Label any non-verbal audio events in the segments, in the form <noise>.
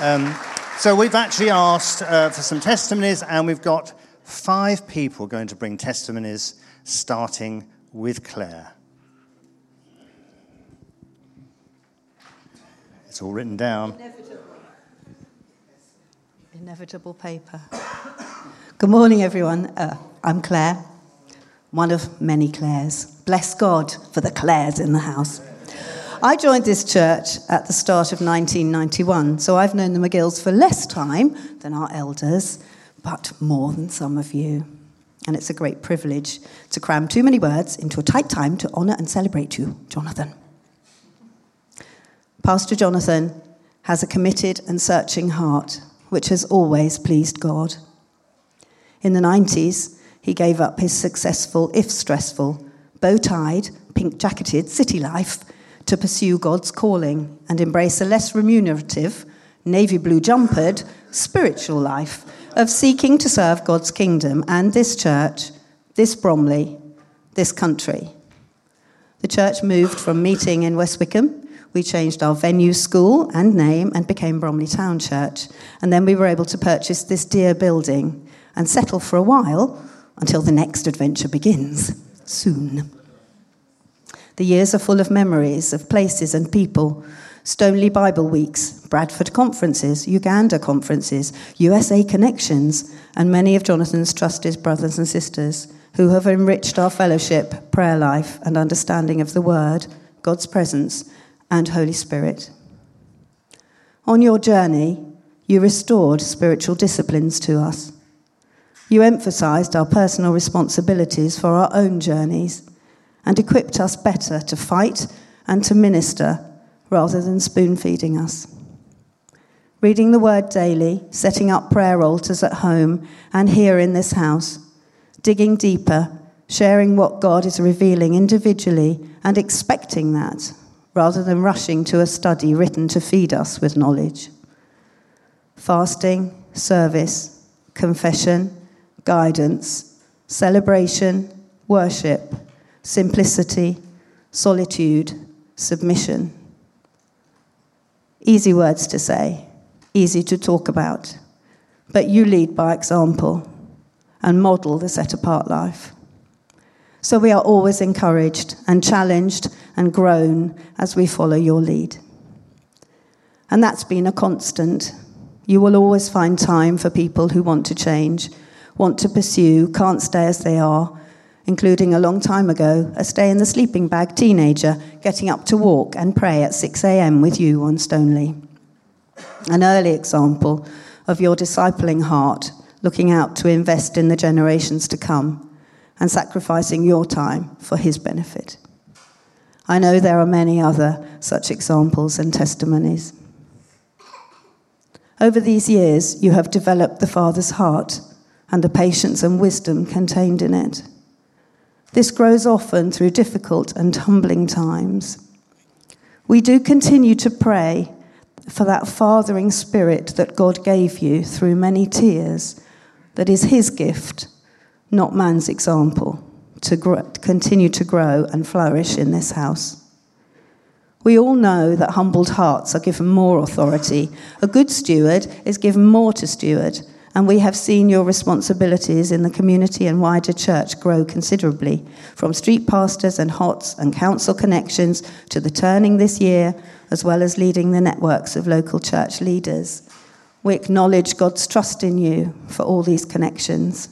Um, so we've actually asked uh, for some testimonies, and we've got five people going to bring testimonies, starting with Claire. It's all written down. Inevitable. Inevitable paper. Good morning, everyone. Uh, I'm Claire, one of many Claires. Bless God for the Claires in the house. I joined this church at the start of 1991, so I've known the McGills for less time than our elders, but more than some of you. And it's a great privilege to cram too many words into a tight time to honour and celebrate you, Jonathan. Pastor Jonathan has a committed and searching heart, which has always pleased God. In the 90s, he gave up his successful, if stressful, bow tied, pink jacketed city life to pursue God's calling and embrace a less remunerative, navy blue jumpered, spiritual life of seeking to serve God's kingdom and this church, this Bromley, this country. The church moved from meeting in West Wickham. We changed our venue, school, and name and became Bromley Town Church. And then we were able to purchase this dear building and settle for a while until the next adventure begins soon. The years are full of memories of places and people. Stoneleigh Bible Weeks, Bradford conferences, Uganda conferences, USA connections, and many of Jonathan's trusted brothers and sisters who have enriched our fellowship, prayer life, and understanding of the Word, God's presence, and Holy Spirit. On your journey, you restored spiritual disciplines to us. You emphasized our personal responsibilities for our own journeys and equipped us better to fight and to minister rather than spoon feeding us. Reading the word daily, setting up prayer altars at home and here in this house, digging deeper, sharing what God is revealing individually and expecting that rather than rushing to a study written to feed us with knowledge. Fasting, service, confession, guidance, celebration, worship, simplicity, solitude, submission. Easy words to say, easy to talk about, but you lead by example and model the set apart life. So we are always encouraged and challenged and grown as we follow your lead. And that's been a constant. You will always find time for people who want to change, want to pursue, can't stay as they are, including a long time ago, a stay in the sleeping bag teenager getting up to walk and pray at 6 a.m. with you on Stoneleigh. An early example of your discipling heart, looking out to invest in the generations to come and sacrificing your time for his benefit. I know there are many other such examples and testimonies. Over these years, you have developed the Father's heart and the patience and wisdom contained in it. This grows often through difficult and humbling times. We do continue to pray for that fathering spirit that God gave you through many tears, that is His gift, not man's example, to continue to grow and flourish in this house. We all know that humbled hearts are given more authority. A good steward is given more to steward, and we have seen your responsibilities in the community and wider church grow considerably, from street pastors and HOTs and council connections to the turning this year, as well as leading the networks of local church leaders. We acknowledge God's trust in you for all these connections.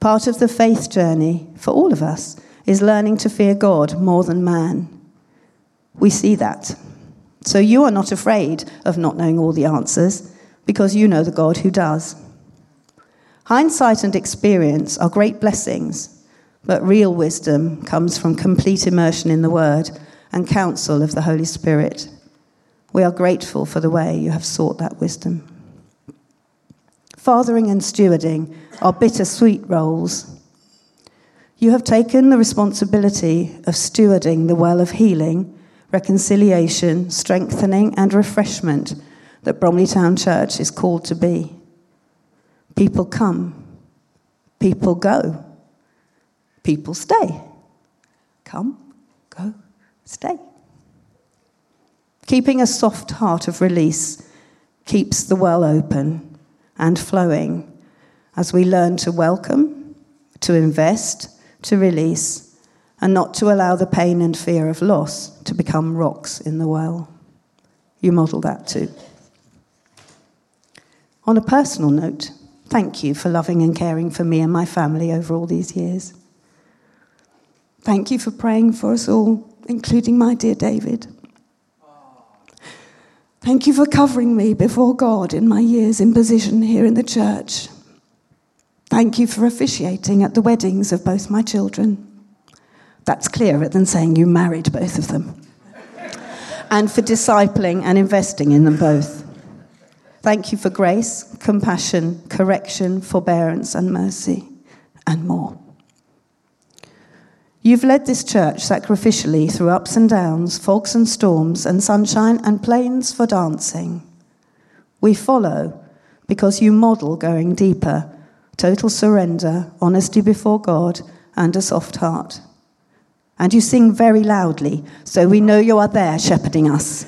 Part of the faith journey for all of us is learning to fear God more than man. We see that. So you are not afraid of not knowing all the answers because you know the God who does. Hindsight and experience are great blessings, But real wisdom comes from complete immersion in the Word and counsel of the Holy Spirit. We are grateful for the way you have sought that wisdom. Fathering and stewarding are bittersweet roles. You have taken the responsibility of stewarding the well of healing, reconciliation, strengthening, and refreshment that Bromley Town Church is called to be. People come, people go, people stay. Come, go, stay. Keeping a soft heart of release keeps the well open and flowing as we learn to welcome, to invest, to release, and not to allow the pain and fear of loss to become rocks in the well. You model that too. On a personal note, thank you for loving and caring for me and my family over all these years. Thank you for praying for us all, including my dear David. Thank you for covering me before God in my years in position here in the church. Thank you for officiating at the weddings of both my children. That's clearer than saying you married both of them. and for discipling and investing in them both. Thank you for grace, compassion, correction, forbearance, and mercy, and more. You've led this church sacrificially through ups and downs, fogs and storms, and sunshine and plains for dancing. We follow because you model going deeper, total surrender, honesty before God, and a soft heart. And you sing very loudly, so we know you are there shepherding us.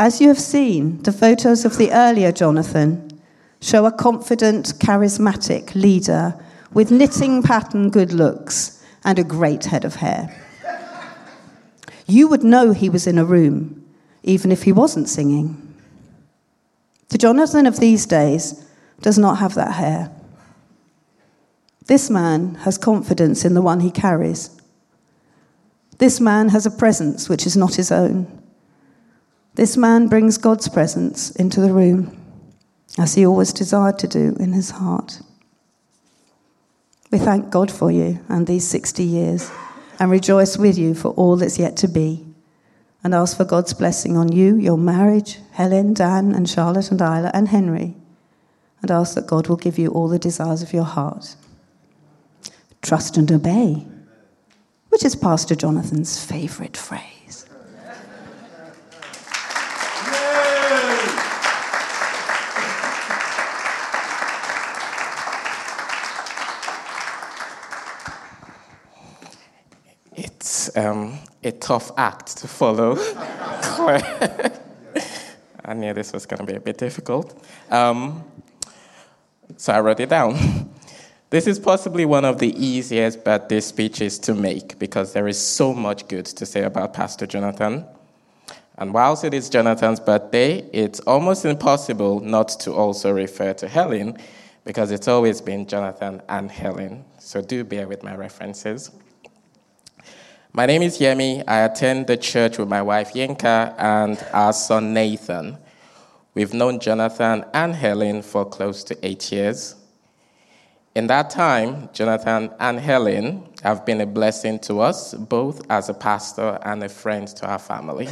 As you have seen, the photos of the earlier Jonathan show a confident, charismatic leader with knitting pattern good looks and a great head of hair. You would know he was in a room, even if he wasn't singing. The Jonathan of these days does not have that hair. This man has confidence in the one he carries. This man has a presence which is not his own. This man brings God's presence into the room, as he always desired to do in his heart. We thank God for you and these 60 years and rejoice with you for all that's yet to be. And ask for God's blessing on you, your marriage, Helen, Dan, and Charlotte, and Isla, and Henry. And ask that God will give you all the desires of your heart. Trust and obey, which is Pastor Jonathan's favourite phrase. Um, a tough act to follow. <laughs> I knew this was going to be a bit difficult. Um, so I wrote it down. <laughs> This is possibly one of the easiest birthday speeches to make because there is so much good to say about Pastor Jonathan. And whilst it is Jonathan's birthday, it's almost impossible not to also refer to Helen because it's always been Jonathan and Helen. So do bear with my references. My name is Yemi. I attend the church with my wife Yinka and our son Nathan. We've known Jonathan and Helen for close to eight years. In that time, Jonathan and Helen have been a blessing to us, both as a pastor and a friend to our family.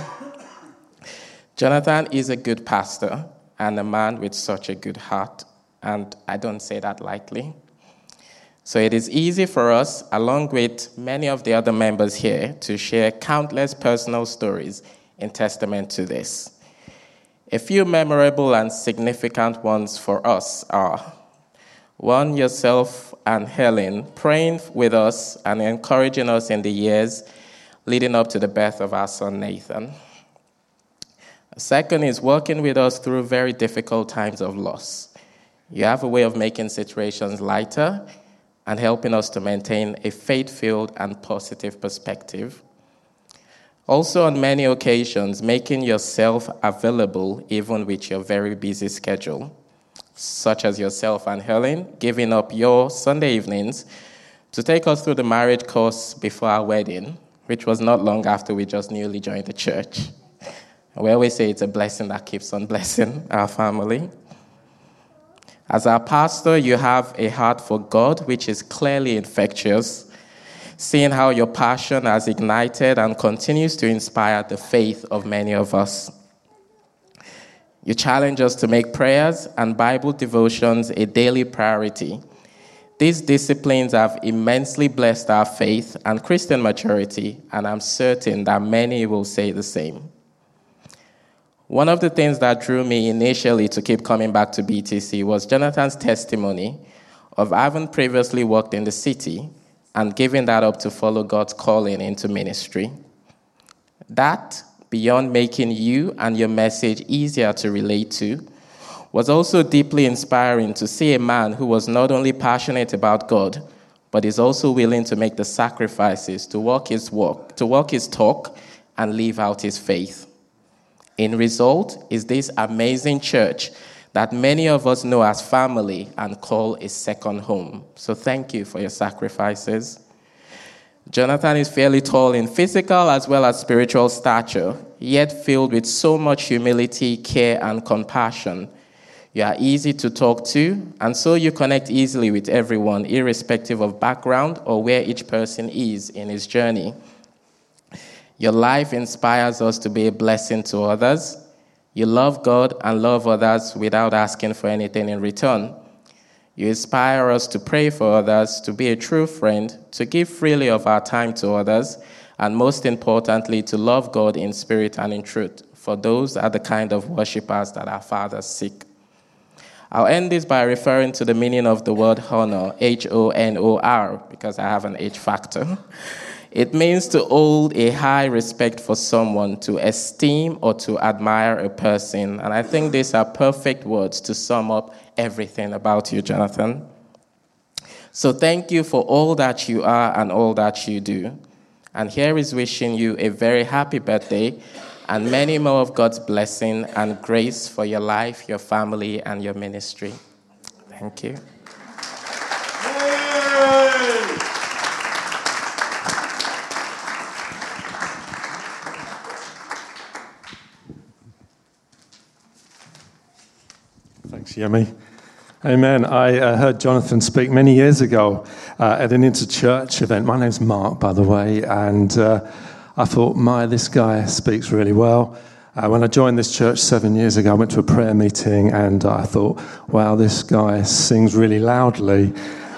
Jonathan is a good pastor and a man with such a good heart, and I don't say that lightly. So it is easy for us, along with many of the other members here, to share countless personal stories in testament to this. A few memorable and significant ones for us are one, yourself and Helen praying with us and encouraging us in the years leading up to the birth of our son Nathan. Second is working with us through very difficult times of loss. You have a way of making situations lighter and helping us to maintain a faith filled and positive perspective. Also, on many occasions, making yourself available even with your very busy schedule, such as yourself and Helen giving up your Sunday evenings to take us through the marriage course before our wedding, which was not long after we just newly joined the church. We always say it's a blessing that keeps on blessing our family. As our pastor, you have a heart for God, which is clearly infectious, seeing how your passion has ignited and continues to inspire the faith of many of us. You challenge us to make prayers and Bible devotions a daily priority. These disciplines have immensely blessed our faith and Christian maturity, and I'm certain that many will say the same. One of the things that drew me initially to keep coming back to BTC was Jonathan's testimony of having previously worked in the city and giving that up to follow God's calling into ministry. That, beyond making you and your message easier to relate to, was also deeply inspiring to see a man who was not only passionate about God, but is also willing to make the sacrifices to walk his walk, to walk his talk, and live out his faith. In result is this amazing church that many of us know as family and call a second home. So thank you for your sacrifices. Jonathan is fairly tall in physical as well as spiritual stature, yet filled with so much humility, care, and compassion. You are easy to talk to, and so you connect easily with everyone, irrespective of background or where each person is in his journey. Your life inspires us to be a blessing to others. You love God and love others without asking for anything in return. You inspire us to pray for others, to be a true friend, to give freely of our time to others, and most importantly, to love God in spirit and in truth, for those are the kind of worshippers that our fathers seek. I'll end this by referring to the meaning of the word honor, H O N O R, because I have an H factor. <laughs> It means to hold a high respect for someone, to esteem or to admire a person. And I think these are perfect words to sum up everything about you, Jonathan. So thank you for all that you are and all that you do. And here is wishing you a very happy birthday and many more of God's blessing and grace for your life, your family, and your ministry. Thank you. Yemi. Amen. I uh, heard Jonathan speak many years ago uh, at an interchurch event. My name's Mark, by the way, and uh, I thought, my, this guy speaks really well. Uh, when I joined this church seven years ago, I went to a prayer meeting and I thought, wow, this guy sings really loudly.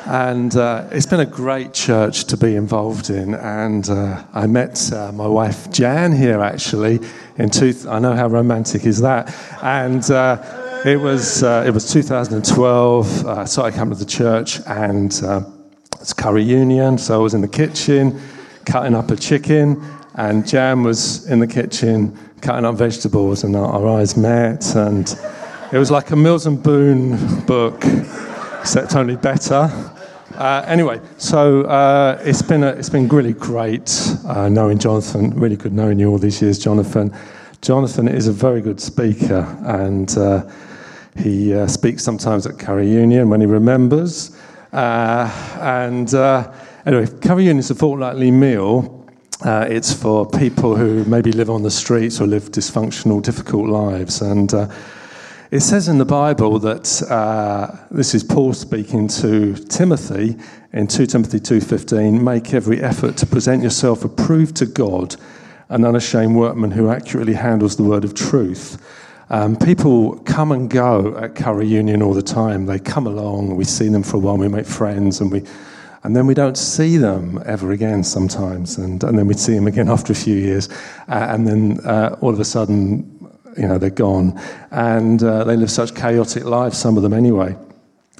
And uh, it's been a great church to be involved in. And uh, I met my wife Jan here actually in two. I know how romantic is that. And it was, uh, it was 2012. Uh, I started coming to the church, and uh, it's curry union. So I was in the kitchen cutting up a chicken, and Jan was in the kitchen cutting up vegetables, and our, our eyes met. And it was like a Mills and Boon book, except only better. Uh, anyway, so uh, it's been a, it's been really great uh, knowing Jonathan. Really good knowing you all these years, Jonathan. Jonathan is a very good speaker, and uh, he uh, speaks sometimes at Curry Union when he remembers. Uh, and uh, anyway, Curry Union is a fortnightly meal. Uh, it's for people who maybe live on the streets or live dysfunctional, difficult lives. And uh, it says in the Bible that uh, this is Paul speaking to Timothy in 2 Timothy 2:15. Make every effort to present yourself approved to God, an unashamed workman who accurately handles the word of truth. Um, people come and go at Curry Union all the time. They come along, we see them for a while, we make friends, and we, and then we don't see them ever again sometimes, and, and then we see them again <laughs> after a few years, uh, and then uh, all of a sudden, you know, they're gone, and uh, they live such chaotic lives, some of them anyway.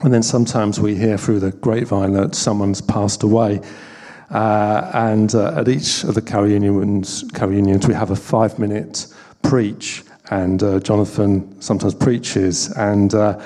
And then sometimes we hear through the grapevine that someone's passed away. Uh, and uh, at each of the Curry unions, Curry unions, we have a five minute preach and uh, Jonathan sometimes preaches. And uh,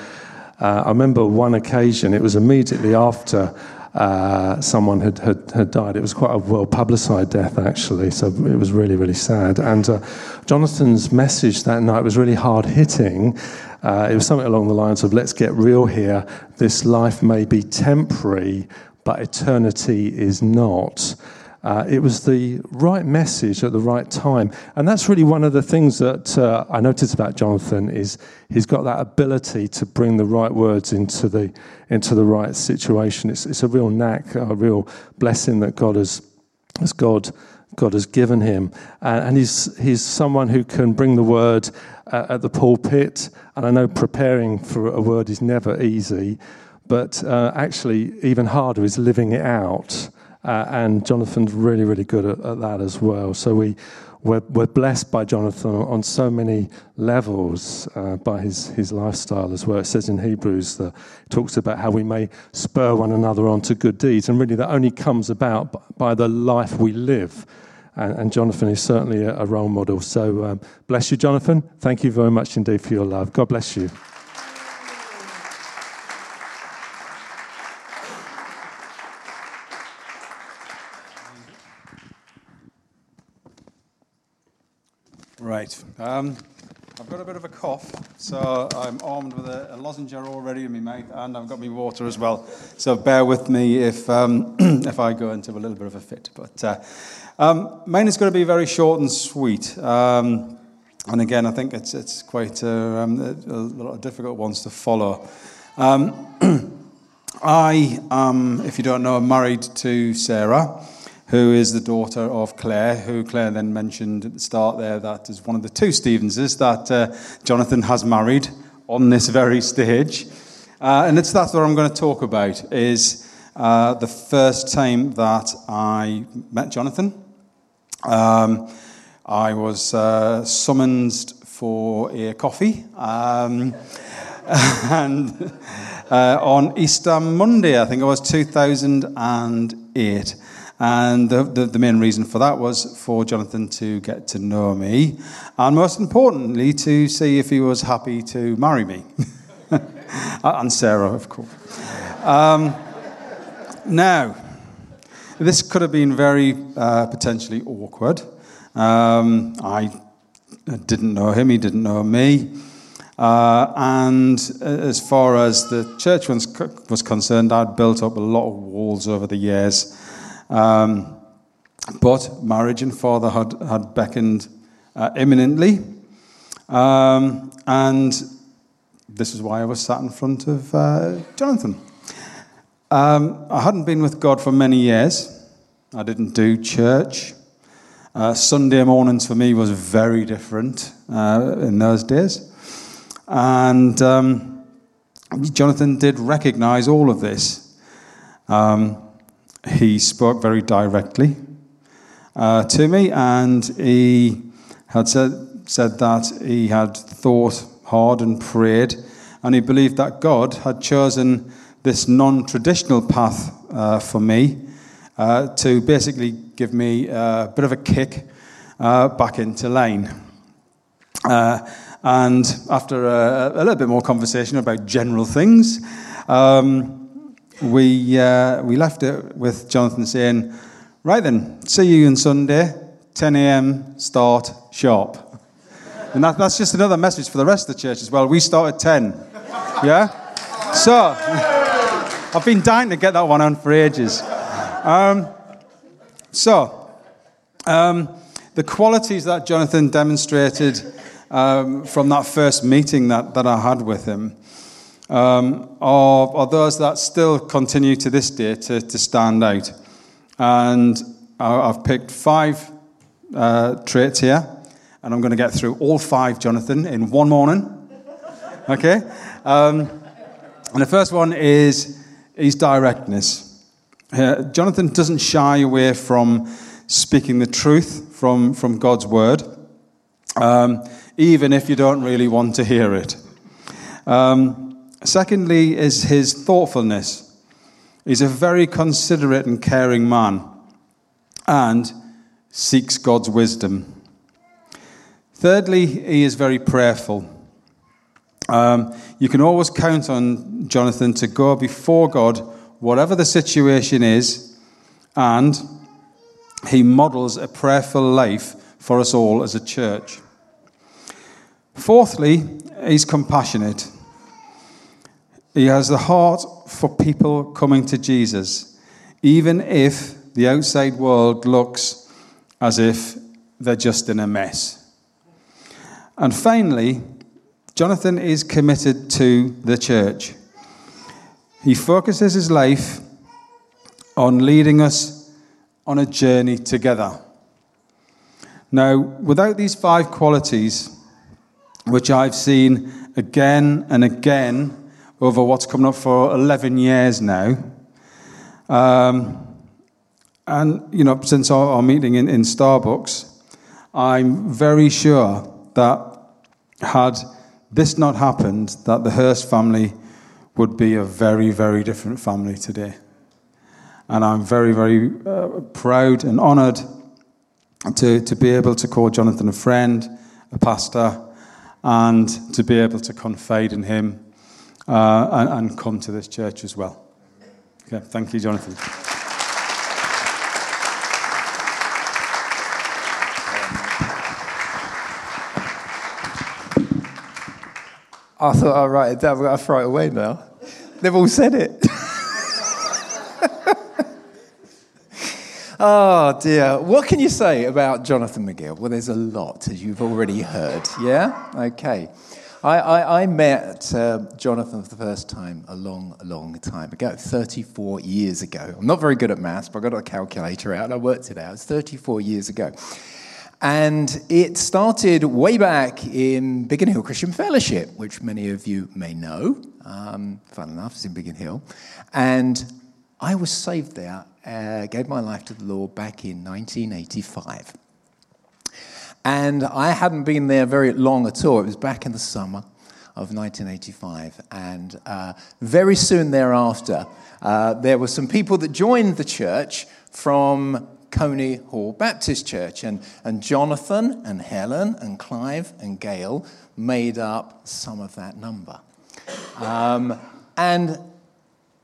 uh, I remember one occasion, it was immediately after uh, someone had, had, had died. It was quite a well publicised death, actually, so it was really, really sad. And uh, Jonathan's message that night was really hard hitting. It was something along the lines of, let's get real here. This life may be temporary, but eternity is not. Uh, it was the right message at the right time, and that's really one of the things that uh, I noticed about Jonathan is he's got that ability to bring the right words into the into the right situation. It's, it's a real knack, a real blessing that God has, has God God has given him, and, and he's he's someone who can bring the word uh, at the pulpit. And I know preparing for a word is never easy, but uh, actually even harder is living it out. Uh, and Jonathan's really, really good at, at, that as well. So we, we're, we're, blessed by Jonathan on so many levels uh, by his, his lifestyle as well. It says in Hebrews that it talks about how we may spur one another on to good deeds. And really, that only comes about by the life we live. And, and Jonathan is certainly a, a role model. So um, bless you, Jonathan. Thank you very much indeed for your love. God bless you. Right. Um, I've got a bit of a cough, so I'm armed with a, a lozenge already in my mouth, and I've got my water as well. So bear with me if um, <clears throat> if I go into a little bit of a fit. But uh, um, mine is going to be very short and sweet. Um, and again, I think it's it's quite uh, um, a, a, lot of difficult ones to follow. Um, <clears throat> I, if you don't know, am married to Sarah who is the daughter of Claire, who Claire then mentioned at the start there that is one of the two Stevenses that uh, Jonathan has married on this very stage. Uh, and it's that's what I'm going to talk about is uh, the first time that I met Jonathan. Um, I was uh, summoned for a coffee. Um, <laughs> and uh, on Easter Monday, I think it was 2008. And the, the, the, main reason for that was for Jonathan to get to know me, and most importantly, to see if he was happy to marry me. <laughs> and Sarah, of course. Um, now, this could have been very uh, potentially awkward. Um, I didn't know him, he didn't know me. Uh, and as far as the church was, was concerned, I'd built up a lot of walls over the years. Um, but marriage and father had, had beckoned uh, imminently. Um, and this is why I was sat in front of uh, Jonathan. Um, I hadn't been with God for many years. I didn't do church. Uh, Sunday mornings for me was very different uh, in those days. And um, Jonathan did recognize all of this. Um, he spoke very directly uh, to me, and he had said, said that he had thought hard and prayed, and he believed that God had chosen this non traditional path uh, for me uh, to basically give me a bit of a kick uh, back into line. Uh, and after a, a, little bit more conversation about general things, um, we, uh, we left it with Jonathan saying, Right then, see you on Sunday, 10 a.m., start sharp. And that, that's just another message for the rest of the church as well. We start at 10. Yeah? So, <laughs> I've been dying to get that one on for ages. Um, so, um, the qualities that Jonathan demonstrated um, from that first meeting that, that I had with him um, are, are, those that still continue to this day to, to stand out. And I've picked five uh, traits here, and I'm going to get through all five, Jonathan, in one morning. <laughs> Okay? Um, and the first one is his directness. Uh, Jonathan doesn't shy away from speaking the truth from, from God's word, um, even if you don't really want to hear it. Um, Secondly, is his thoughtfulness. He's a very considerate and caring man and seeks God's wisdom. Thirdly, he is very prayerful. Um, you can always count on Jonathan to go before God, whatever the situation is, and he models a prayerful life for us all as a church. Fourthly, he's compassionate. He has the heart for people coming to Jesus, even if the outside world looks as if they're just in a mess. And finally, Jonathan is committed to the church. He focuses his life on leading us on a journey together. Now, without these five qualities, which I've seen again and again over what's coming up for 11 years now, um, and, you know, since our, our meeting in, in Starbucks, I'm very sure that had this not happened, that the Hearst family would be a very, very different family today. And I'm very, very uh, proud and honoured to, to be able to call Jonathan a friend, a pastor, and to be able to confide in him uh, and, and come to this church as well. Okay, thank you, Jonathan. I thought I'll write it down, but I'll throw it away now. They've all said it. <laughs> oh dear. What can you say about Jonathan McGill? Well, there's a lot, as you've already heard. Yeah? Okay. I, I, I met uh, Jonathan for the first time a long, long time ago, 34 years ago. I'm not very good at maths, but I got a calculator out and I worked it out. It's 34 years ago. And it started way back in Biggin Hill Christian Fellowship, which many of you may know. Um, fun enough, it's in Biggin Hill. And I was saved there, uh, gave my life to the Lord back in 1985. And I hadn't been there very long at all. It was back in the summer of 1985. And uh, very soon thereafter, uh, there were some people that joined the church from Coney Hall Baptist Church. And, and Jonathan and Helen and Clive and Gail made up some of that number. Um, and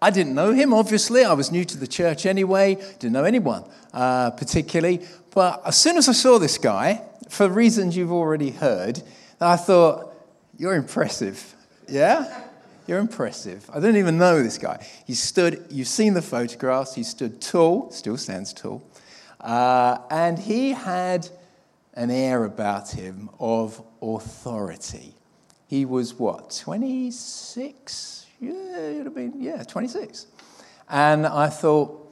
I didn't know him, obviously. I was new to the church anyway, didn't know anyone uh, particularly. But as soon as I saw this guy, for reasons you've already heard, I thought, you're impressive. Yeah? You're impressive. I didn't even know this guy. He stood, you've seen the photographs, he stood tall, still stands tall, uh, and he had an air about him of authority. He was what, 26? Yeah, it would have been, yeah, 26. And I thought,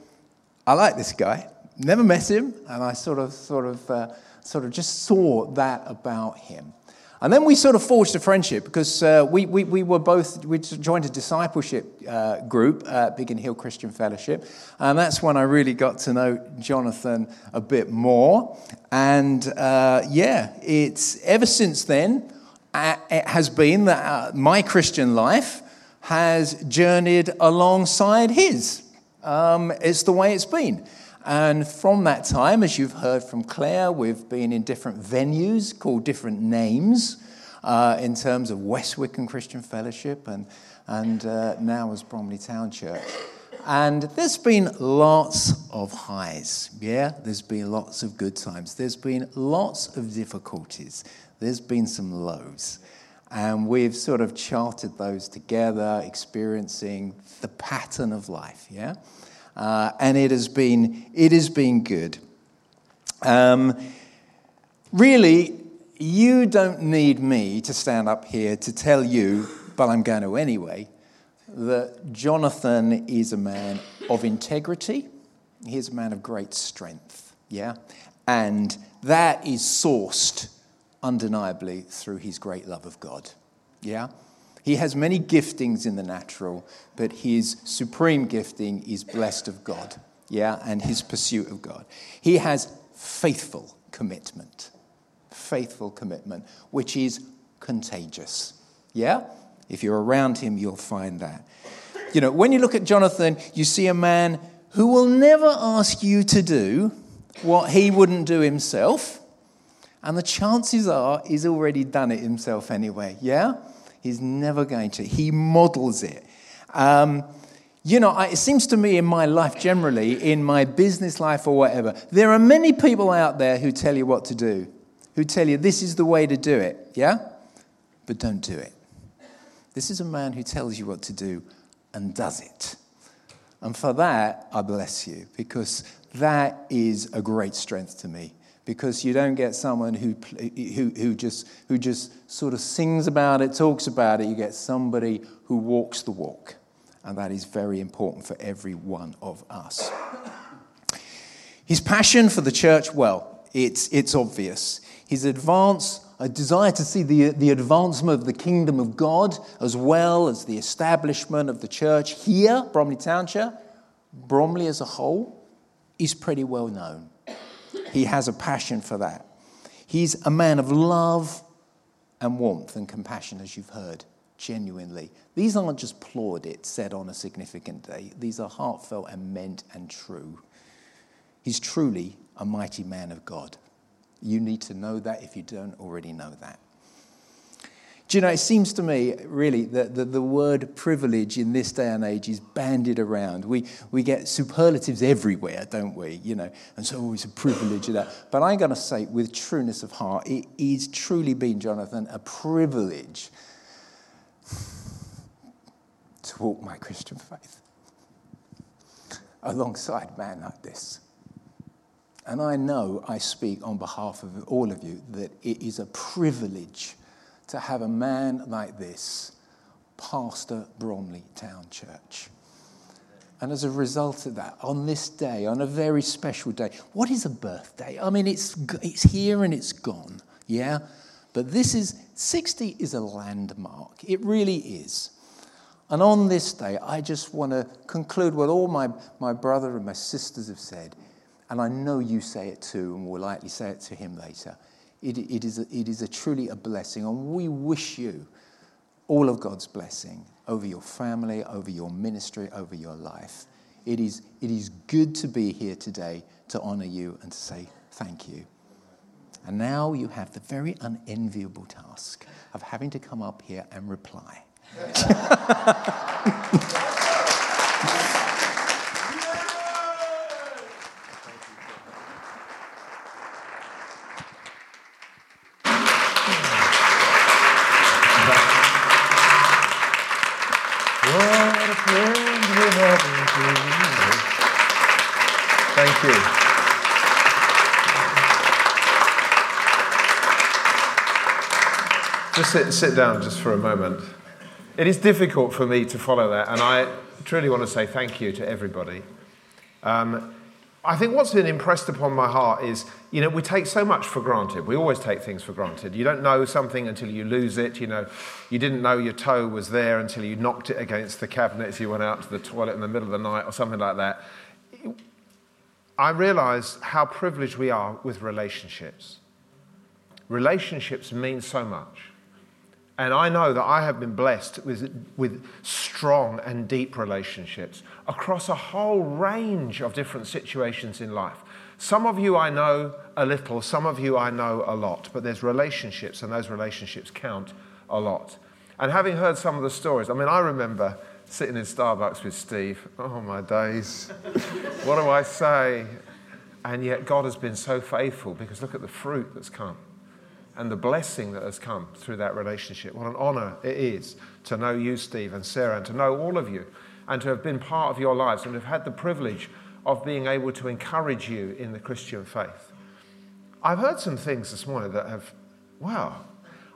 I like this guy. Never met him, and I sort of, sort of, uh, sort of just saw that about him. And then we sort of forged a friendship because uh, we, we, we were both, we joined a discipleship uh, group at Biggin Hill Christian Fellowship. And that's when I really got to know Jonathan a bit more. And uh, yeah, it's ever since then, uh, it has been that uh, my Christian life has journeyed alongside his. Um, it's the way it's been. And from that time, as you've heard from Claire, we've been in different venues called different names uh, in terms of West Wickham Christian Fellowship and, and uh, now as Bromley Town Church. And there's been lots of highs, yeah? There's been lots of good times. There's been lots of difficulties. There's been some lows. And we've sort of charted those together, experiencing the pattern of life, yeah? Uh, and it has been, it has been good. Um, really, you don't need me to stand up here to tell you, but I'm going to anyway, that Jonathan is a man of integrity. He's a man of great strength, yeah? And that is sourced undeniably through his great love of God, yeah? He has many giftings in the natural, but his supreme gifting is blessed of God, yeah, and his pursuit of God. He has faithful commitment, faithful commitment, which is contagious, yeah? If you're around him, you'll find that. You know, when you look at Jonathan, you see a man who will never ask you to do what he wouldn't do himself. And the chances are he's already done it himself anyway, yeah? He's never going to. He models it. Um, you know, it seems to me in my life generally, in my business life or whatever, there are many people out there who tell you what to do, who tell you this is the way to do it, yeah? But don't do it. This is a man who tells you what to do and does it. And for that, I bless you because that is a great strength to me. Because you don't get someone who, who, who, just, who just sort of sings about it, talks about it. You get somebody who walks the walk. And that is very important for every one of us. His passion for the church, well, it's, it's obvious. His advance, a desire to see the, the advancement of the kingdom of God, as well as the establishment of the church here, Bromley Town Church, Bromley as a whole, is pretty well known. He has a passion for that. He's a man of love and warmth and compassion, as you've heard, genuinely. These aren't just plaudits said on a significant day, these are heartfelt and meant and true. He's truly a mighty man of God. You need to know that if you don't already know that. Do you know, it seems to me, really, that the, the word privilege in this day and age is bandied around. We, we get superlatives everywhere, don't we? You know, and so oh, it's a privilege of that. But I'm going to say, with trueness of heart, it is truly been, Jonathan, a privilege to walk my Christian faith alongside man like this. And I know I speak on behalf of all of you that it is a privilege to have a man like this pastor Bromley Town Church. And as a result of that, on this day, on a very special day, what is a birthday? I mean, it's, it's here and it's gone, yeah? But this is, 60 is a landmark. It really is. And on this day, I just want to conclude what all my, my brother and my sisters have said. And I know you say it too, and we'll likely say it to him later. It, it, is a, it is a truly a blessing, and we wish you all of God's blessing over your family, over your ministry, over your life. It is, it is good to be here today to honor you and to say thank you. And now you have the very unenviable task of having to come up here and reply. <laughs> Thank you. Just sit, sit down just for a moment. It is difficult for me to follow that, and I truly want to say thank you to everybody. Um, I think what's been impressed upon my heart is, you know, we take so much for granted. We always take things for granted. You don't know something until you lose it. You know, you didn't know your toe was there until you knocked it against the cabinet as you went out to the toilet in the middle of the night or something like that. I realize how privileged we are with relationships. Relationships mean so much. And I know that I have been blessed with, with strong and deep relationships across a whole range of different situations in life. Some of you I know a little, some of you I know a lot, but there's relationships, and those relationships count a lot. And having heard some of the stories, I mean, I remember sitting in Starbucks with Steve. Oh, my days. <laughs> what do I say? And yet, God has been so faithful because look at the fruit that's come and the blessing that has come through that relationship. What an honor it is to know you, Steve, and Sarah, and to know all of you, and to have been part of your lives, and have had the privilege of being able to encourage you in the Christian faith. I've heard some things this morning that have, wow,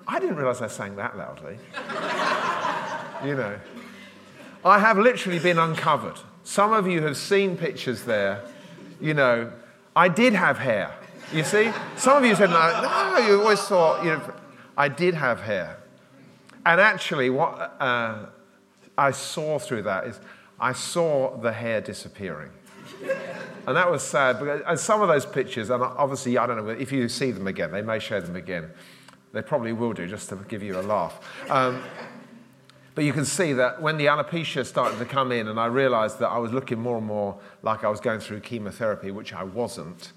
I didn't realize I sang that loudly. <laughs> you know, I have literally been uncovered. Some of you have seen pictures there. You know, I did have hair. You see? Some of you said, no, no, you always thought, you know, I did have hair. And actually, what uh, I saw through that is I saw the hair disappearing. and that was sad. Because, and some of those pictures, and obviously, I don't know if you see them again, they may show them again. They probably will do, just to give you a laugh. Um, but you can see that when the alopecia started to come in, and I realized that I was looking more and more like I was going through chemotherapy, which I wasn't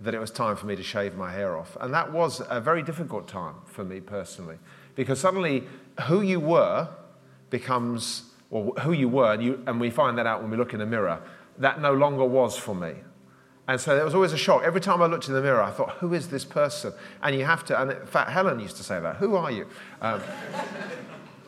that it was time for me to shave my hair off. And that was a very difficult time for me personally, because suddenly who you were becomes, or who you were, and, you, and we find that out when we look in the mirror, that no longer was for me. And so there was always a shock. Every time I looked in the mirror, I thought, who is this person? And you have to, and in fact, Helen used to say that, who are you? Um,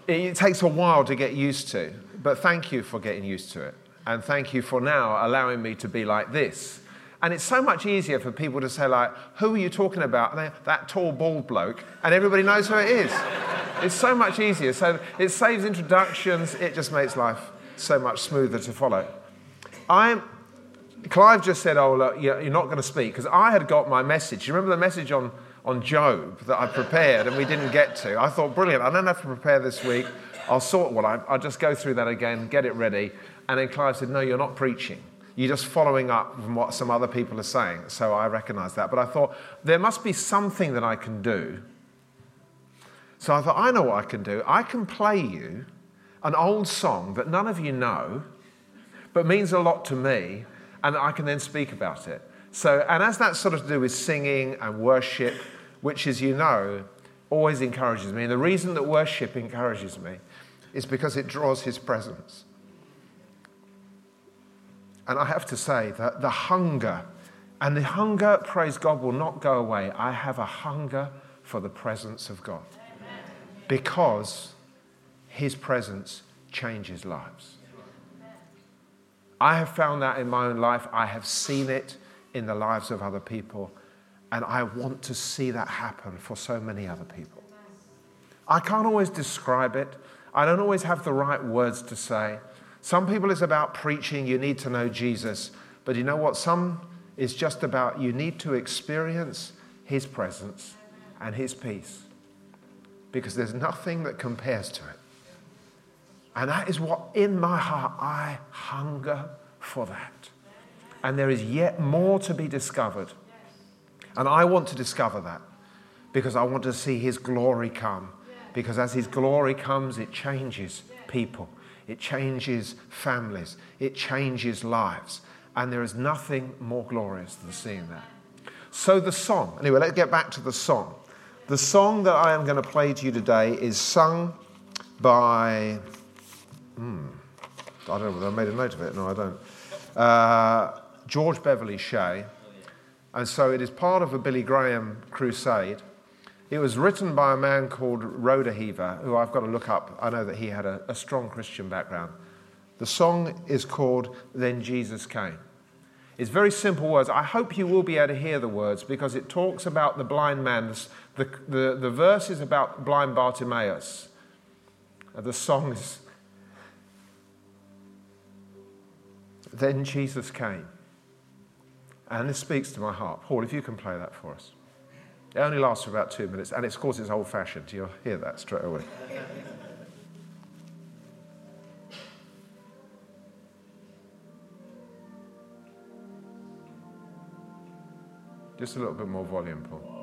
it, <laughs> it takes a while to get used to, but thank you for getting used to it. And thank you for now allowing me to be like this. And it's so much easier for people to say, like, who are you talking about? They, that tall, bald bloke. And everybody knows who it is. it's so much easier. So it saves introductions. It just makes life so much smoother to follow. I'm, Clive just said, oh, look, you're not going to speak. Because I had got my message. You remember the message on, on Job that I prepared and we didn't get to? I thought, brilliant. I don't have to prepare this week. I'll sort well, I'll just go through that again, get it ready. And then Clive said, no, you're not preaching. You're just following up from what some other people are saying. So I recognize that. But I thought, there must be something that I can do. So I thought, I know what I can do. I can play you an old song that none of you know, but means a lot to me, and I can then speak about it. So, and as that sort of to do with singing and worship, which, as you know, always encourages me. And the reason that worship encourages me is because it draws his presence. And I have to say that the hunger, and the hunger, praise God, will not go away. I have a hunger for the presence of God because his presence changes lives. I have found that in my own life. I have seen it in the lives of other people. And I want to see that happen for so many other people. I can't always describe it, I don't always have the right words to say. Some people it's about preaching, you need to know Jesus. But you know what? Some is just about you need to experience his presence and his peace. Because there's nothing that compares to it. And that is what in my heart I hunger for that. And there is yet more to be discovered. And I want to discover that because I want to see his glory come. Because as his glory comes, it changes people. It changes families. It changes lives. And there is nothing more glorious than seeing that. So, the song, anyway, let's get back to the song. The song that I am going to play to you today is sung by, hmm, I don't know whether I made a note of it. No, I don't. Uh, George Beverly Shea. And so it is part of a Billy Graham crusade. It was written by a man called Rodeheaver, who I've got to look up. I know that he had a, a strong Christian background. The song is called Then Jesus Came. It's very simple words. I hope you will be able to hear the words because it talks about the blind man. The, the, the verse is about blind Bartimaeus. The song is Then Jesus came. And this speaks to my heart. Paul, if you can play that for us. It only lasts for about two minutes, and it's, of course it's old fashioned. You'll hear that straight away. Just a little bit more volume, Paul.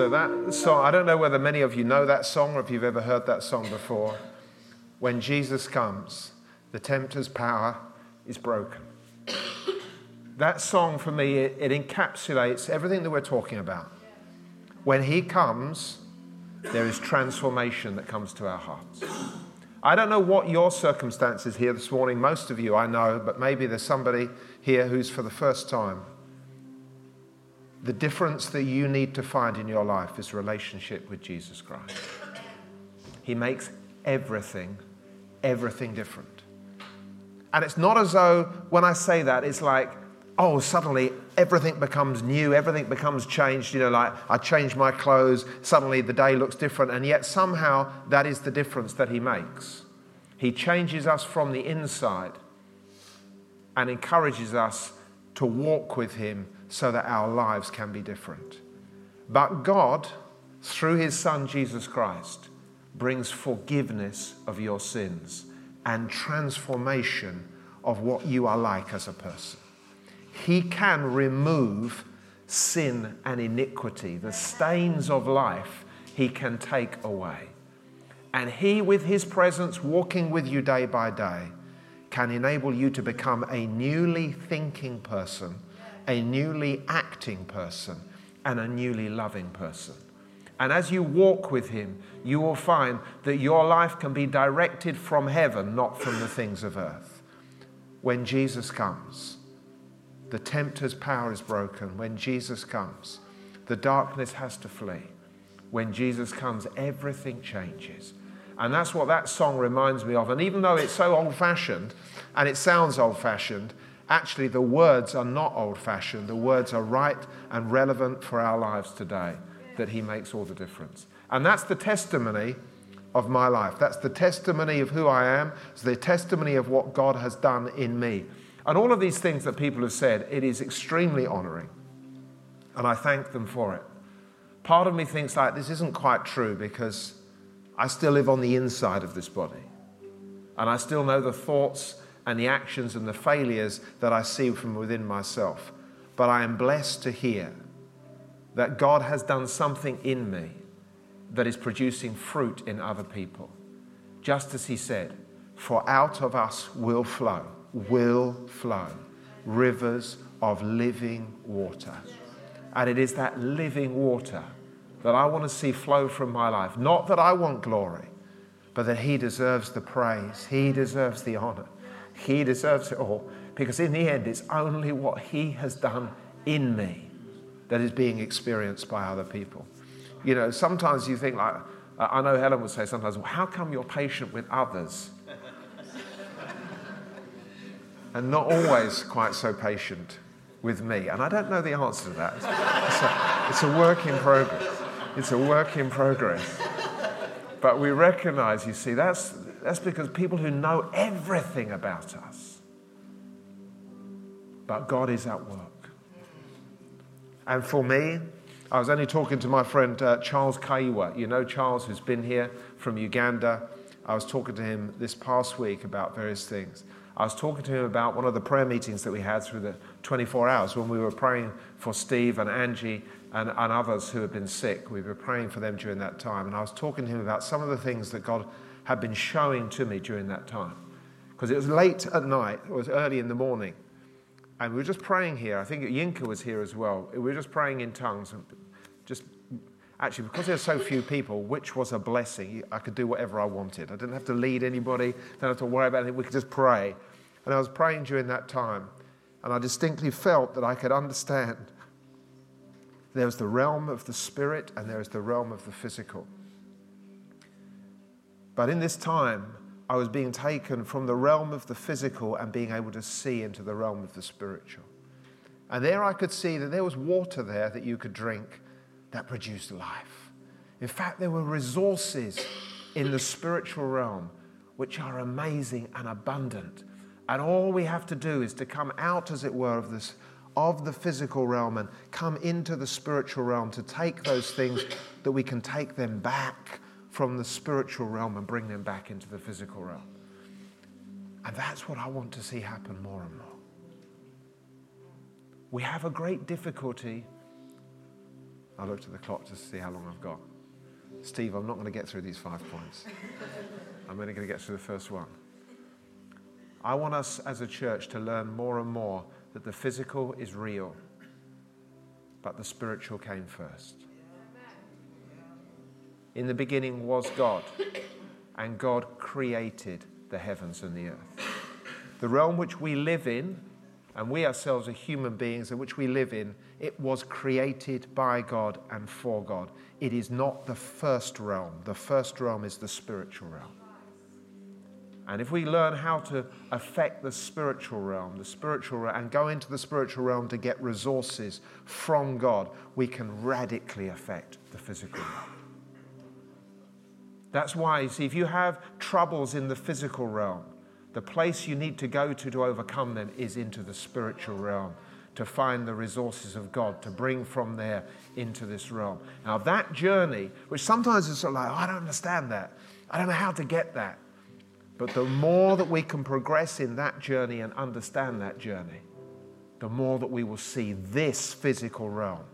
So that song, I don't know whether many of you know that song or if you've ever heard that song before. When Jesus comes, the tempter's power is broken. That song for me, it, it encapsulates everything that we're talking about. When he comes, there is transformation that comes to our hearts. I don't know what your circumstances here this morning. Most of you I know, but maybe there's somebody here who's for the first time the difference that you need to find in your life is relationship with Jesus Christ. He makes everything, everything different. And it's not as though when I say that, it's like, oh, suddenly everything becomes new, everything becomes changed. You know, like I change my clothes, suddenly the day looks different. And yet somehow that is the difference that He makes. He changes us from the inside and encourages us to walk with Him so that our lives can be different. But God, through his Son Jesus Christ, brings forgiveness of your sins and transformation of what you are like as a person. He can remove sin and iniquity, the stains of life, he can take away. And he, with his presence, walking with you day by day, can enable you to become a newly thinking person a newly acting person and a newly loving person. And as you walk with Him, you will find that your life can be directed from heaven, not from the things of earth. When Jesus comes, the tempter's power is broken. When Jesus comes, the darkness has to flee. When Jesus comes, everything changes. And that's what that song reminds me of. And even though it's so old fashioned and it sounds old fashioned, Actually, the words are not old fashioned, the words are right and relevant for our lives today, that He makes all the difference. And that's the testimony of my life. That's the testimony of who I am, it's the testimony of what God has done in me. And all of these things that people have said, it is extremely honoring. And I thank them for it. Part of me thinks like this isn't quite true because I still live on the inside of this body. And I still know the thoughts and the actions and the failures that I see from within myself. But I am blessed to hear that God has done something in me that is producing fruit in other people. Just as He said, for out of us will flow, will flow rivers of living water. And it is that living water that I want to see flow from my life. Not that I want glory, but that He deserves the praise, He deserves the honor. He deserves it all because in the end, it's only what He has done in me that is being experienced by other people. You know, sometimes you think, like, I know Helen would say sometimes, well, how come you're patient with others? <laughs> and not always quite so patient with me. And I don't know the answer to that. It's a, it's a work in progress. It's a work in progress. But we recognize, you see, that's, that's because people who know everything about us. But God is at work. And for me, I was only talking to my friend uh, Charles Kaiwa. You know Charles, who's been here from Uganda. I was talking to him this past week about various things. I was talking to him about one of the prayer meetings that we had through the 24 hours when we were praying for Steve and Angie and, and others who had been sick. We were praying for them during that time. And I was talking to him about some of the things that God had been showing to me during that time. Because it was late at night, it was early in the morning. And we were just praying here. I think Yinka was here as well. We were just praying in tongues. And Just actually, because there's so few people, which was a blessing. I could do whatever I wanted. I didn't have to lead anybody, didn't have to worry about anything. We could just pray. And I was praying during that time, and I distinctly felt that I could understand there was the realm of the spirit and there was the realm of the physical. But in this time, I was being taken from the realm of the physical and being able to see into the realm of the spiritual. And there I could see that there was water there that you could drink that produced life. In fact, there were resources in the spiritual realm which are amazing and abundant. And all we have to do is to come out, as it were, of this of the physical realm and come into the spiritual realm to take those things that we can take them back from the spiritual realm and bring them back into the physical realm. And that's what I want to see happen more and more. We have a great difficulty. I looked at the clock to see how long I've got. Steve, I'm not going to get through these five points. I'm only going to get through the first one. I want us as a church to learn more and more that the physical is real, but the spiritual came first. In the beginning was God, and God created the heavens and the earth. The realm which we live in, and we ourselves are human beings in which we live in, it was created by God and for God. It is not the first realm. The first realm is the spiritual realm. And if we learn how to affect the spiritual realm, the spiritual realm, and go into the spiritual realm to get resources from God, we can radically affect the physical realm. That's why, see, if you have troubles in the physical realm, the place you need to go to to overcome them is into the spiritual realm to find the resources of God, to bring from there into this realm. Now, that journey, which sometimes is sort of like, oh, I don't understand that. I don't know how to get that. But the more that we can progress in that journey and understand that journey, the more that we will see this physical realm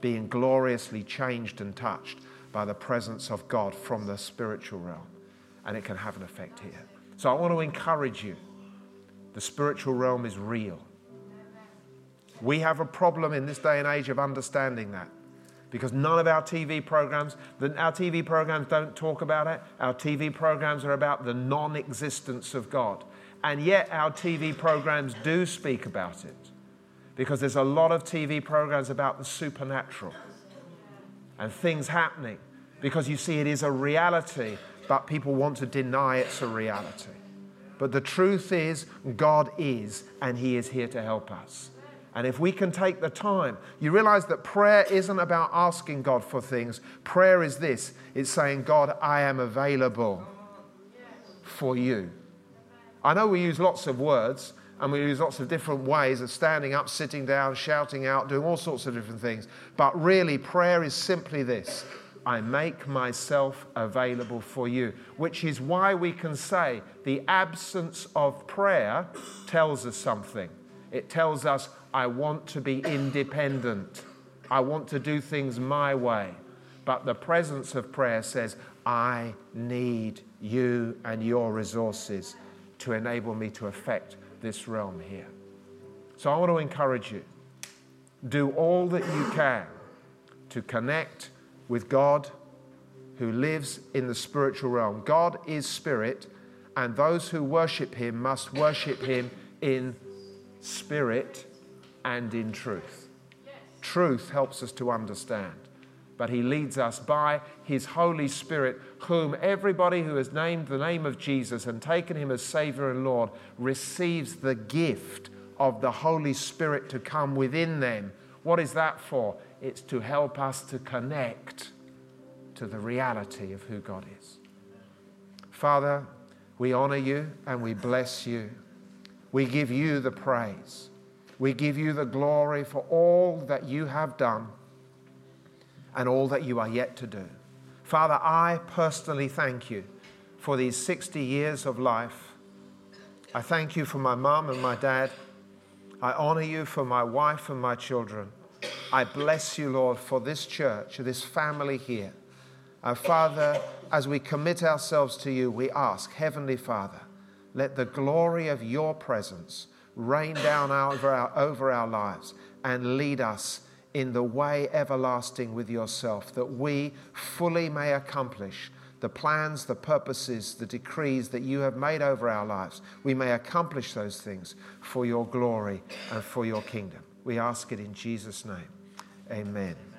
being gloriously changed and touched by the presence of God from the spiritual realm. And it can have an effect here. So I want to encourage you. The spiritual realm is real. We have a problem in this day and age of understanding that because none of our TV programs, our TV programs don't talk about it. Our TV programs are about the non existence of God. And yet our TV programs do speak about it because there's a lot of TV programs about the supernatural and things happening because you see, it is a reality, but people want to deny it's a reality. But the truth is, God is, and He is here to help us. And if we can take the time, you realize that prayer isn't about asking God for things. Prayer is this it's saying, God, I am available for you. I know we use lots of words and we use lots of different ways of standing up, sitting down, shouting out, doing all sorts of different things. But really, prayer is simply this I make myself available for you, which is why we can say the absence of prayer tells us something. It tells us, I want to be independent. I want to do things my way. But the presence of prayer says, I need you and your resources to enable me to affect this realm here. So I want to encourage you do all that you can to connect with God who lives in the spiritual realm. God is spirit, and those who worship him must worship him in spirit and in truth. Truth helps us to understand, but He leads us by His Holy Spirit, whom everybody who has named the name of Jesus and taken Him as Savior and Lord receives the gift of the Holy Spirit to come within them. What is that for? It's to help us to connect to the reality of who God is. Father, we honor you and we bless you. We give you the praise. We give you the glory for all that you have done and all that you are yet to do. Father, I personally thank you for these 60 years of life. I thank you for my mom and my dad. I honor you for my wife and my children. I bless you, Lord, for this church, this family here. And Father, as we commit ourselves to you, we ask, Heavenly Father, let the glory of your presence rain down over our, over our lives and lead us in the way everlasting with yourself, that we fully may accomplish the plans, the purposes, the decrees that you have made over our lives. We may accomplish those things for your glory and for your kingdom. We ask it in Jesus' name. Amen.